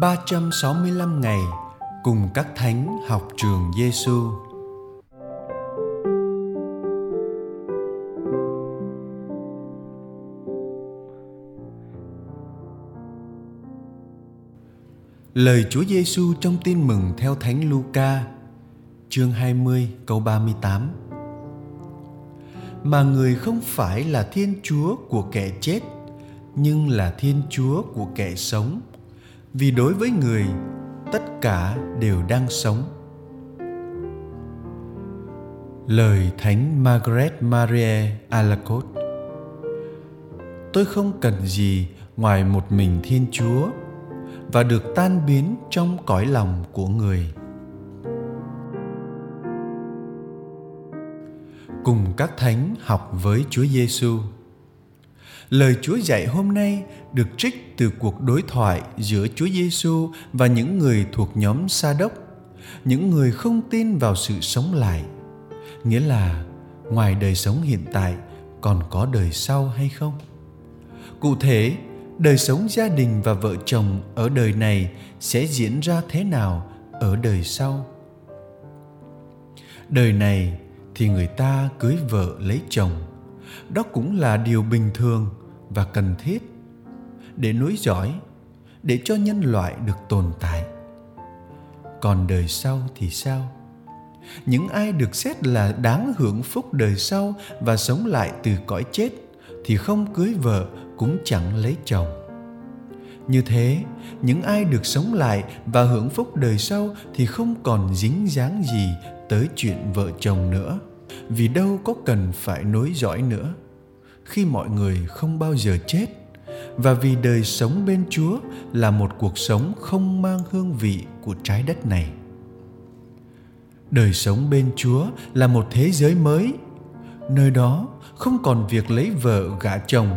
365 ngày cùng các thánh học trường Giêsu. Lời Chúa Giêsu trong Tin mừng theo Thánh Luca, chương 20 câu 38. Mà người không phải là Thiên Chúa của kẻ chết, nhưng là Thiên Chúa của kẻ sống vì đối với người, tất cả đều đang sống. Lời thánh margaret marie alacote, tôi không cần gì ngoài một mình thiên chúa và được tan biến trong cõi lòng của người. Cùng các thánh học với chúa giêsu Lời Chúa dạy hôm nay được trích từ cuộc đối thoại giữa Chúa Giêsu và những người thuộc nhóm Sa đốc, những người không tin vào sự sống lại. Nghĩa là ngoài đời sống hiện tại còn có đời sau hay không? Cụ thể, đời sống gia đình và vợ chồng ở đời này sẽ diễn ra thế nào ở đời sau? Đời này thì người ta cưới vợ lấy chồng đó cũng là điều bình thường và cần thiết. Để nối dõi, để cho nhân loại được tồn tại. Còn đời sau thì sao? Những ai được xét là đáng hưởng phúc đời sau và sống lại từ cõi chết thì không cưới vợ cũng chẳng lấy chồng. Như thế, những ai được sống lại và hưởng phúc đời sau thì không còn dính dáng gì tới chuyện vợ chồng nữa vì đâu có cần phải nối dõi nữa khi mọi người không bao giờ chết và vì đời sống bên Chúa là một cuộc sống không mang hương vị của trái đất này. Đời sống bên Chúa là một thế giới mới, nơi đó không còn việc lấy vợ gả chồng.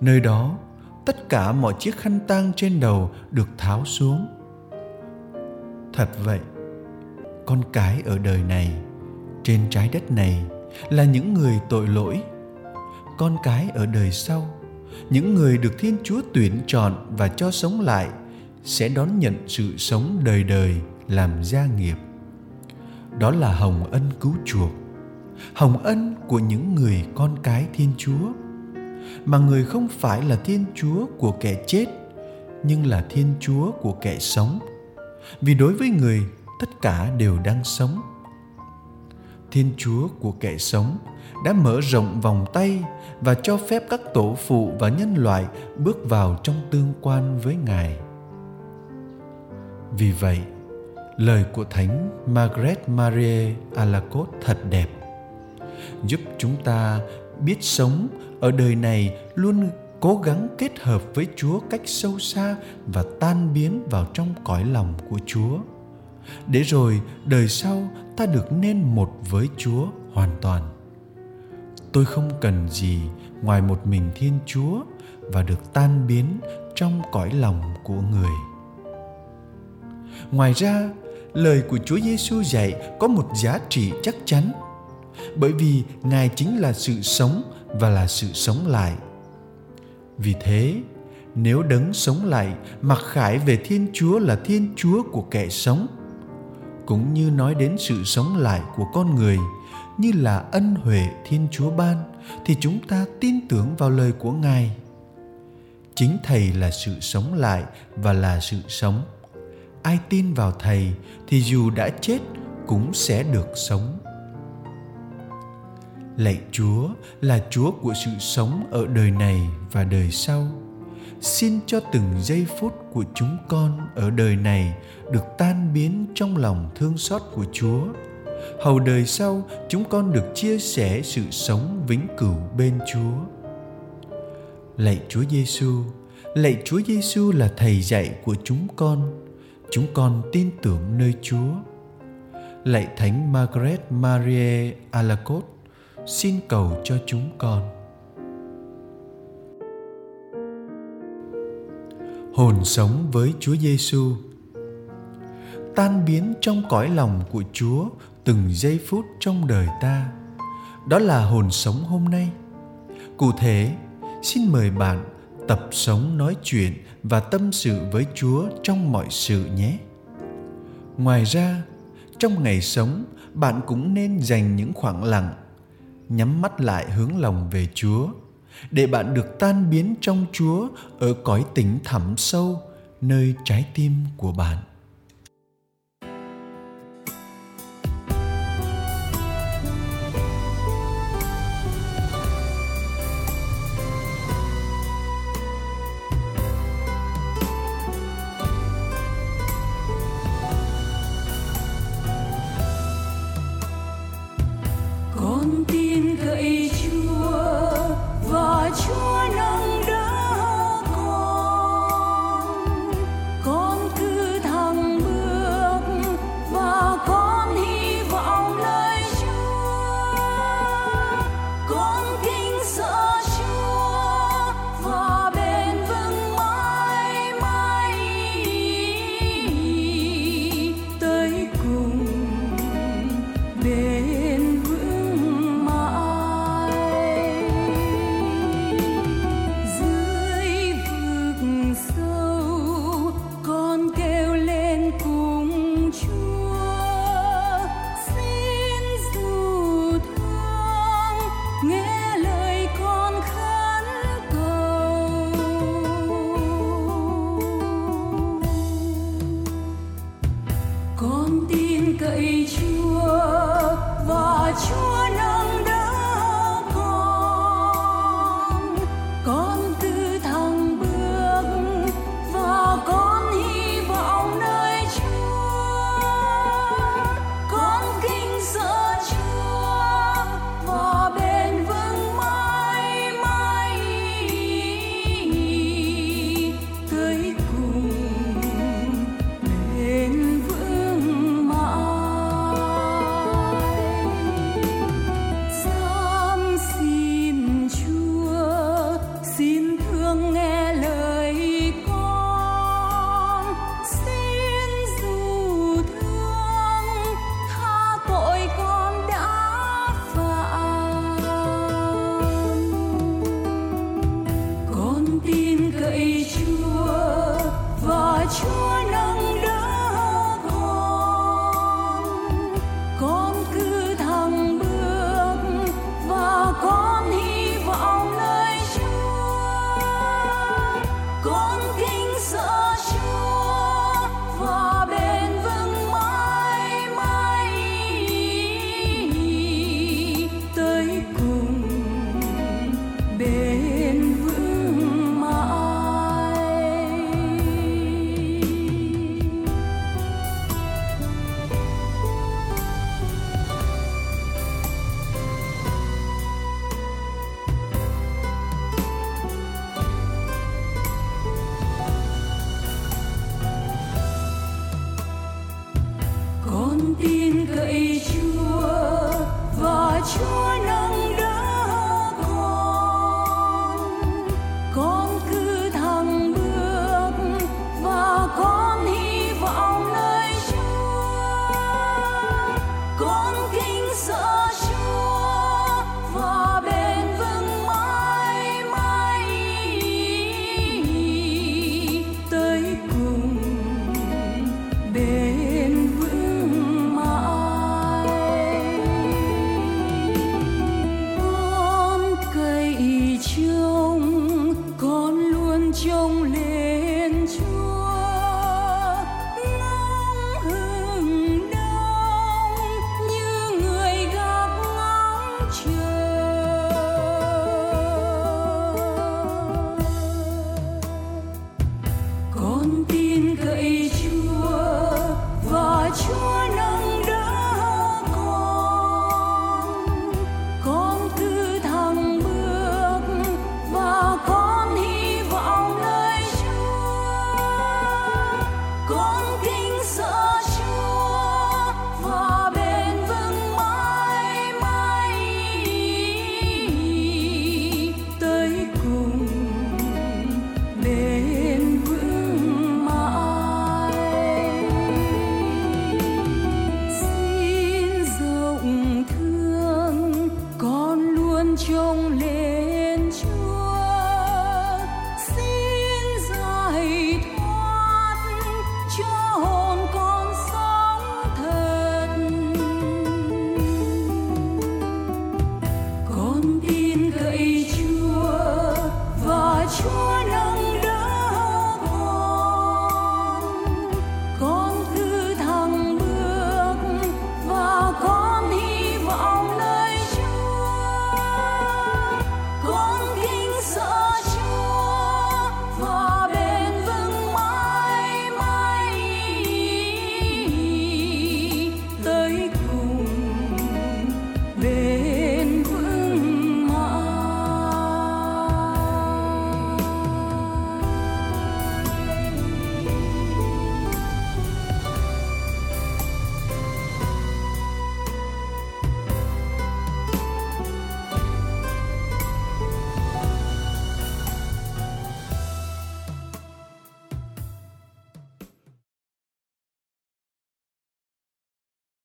Nơi đó, tất cả mọi chiếc khăn tang trên đầu được tháo xuống. Thật vậy, con cái ở đời này, trên trái đất này là những người tội lỗi. Con cái ở đời sau, những người được thiên chúa tuyển chọn và cho sống lại sẽ đón nhận sự sống đời đời làm gia nghiệp. Đó là hồng ân cứu chuộc, hồng ân của những người con cái thiên chúa. Mà người không phải là thiên chúa của kẻ chết, nhưng là thiên chúa của kẻ sống. Vì đối với người, tất cả đều đang sống thiên chúa của kẻ sống đã mở rộng vòng tay và cho phép các tổ phụ và nhân loại bước vào trong tương quan với ngài. Vì vậy, lời của thánh margaret marie alacote thật đẹp, giúp chúng ta biết sống ở đời này luôn cố gắng kết hợp với chúa cách sâu xa và tan biến vào trong cõi lòng của chúa. Để rồi đời sau ta được nên một với chúa hoàn toàn. Tôi không cần gì ngoài một mình thiên chúa và được tan biến trong cõi lòng của người. Ngoài ra, lời của chúa giêsu dạy có một giá trị chắc chắn, bởi vì ngài chính là sự sống và là sự sống lại. Vì thế, nếu đấng sống lại mặc khải về thiên chúa là thiên chúa của kẻ sống cũng như nói đến sự sống lại của con người, như là ân huệ thiên chúa ban, thì chúng ta tin tưởng vào lời của ngài. Chính thầy là sự sống lại và là sự sống. Ai tin vào thầy thì dù đã chết cũng sẽ được sống. Lạy chúa là chúa của sự sống ở đời này và đời sau xin cho từng giây phút của chúng con ở đời này được tan biến trong lòng thương xót của chúa hầu đời sau chúng con được chia sẻ sự sống vĩnh cửu bên Chúa. Lạy Chúa Giêsu, lạy Chúa Giêsu là thầy dạy của chúng con. Chúng con tin tưởng nơi Chúa. Lạy Thánh Margaret Marie Alacote, xin cầu cho chúng con. Hồn sống với Chúa Giêsu tan biến trong cõi lòng của Chúa từng giây phút trong đời ta. Đó là hồn sống hôm nay. Cụ thể, xin mời bạn tập sống nói chuyện và tâm sự với chúa trong mọi sự nhé. Ngoài ra, trong ngày sống, bạn cũng nên dành những khoảng lặng, nhắm mắt lại hướng lòng về chúa để bạn được tan biến trong chúa ở cõi tỉnh thẳm sâu, nơi trái tim của bạn.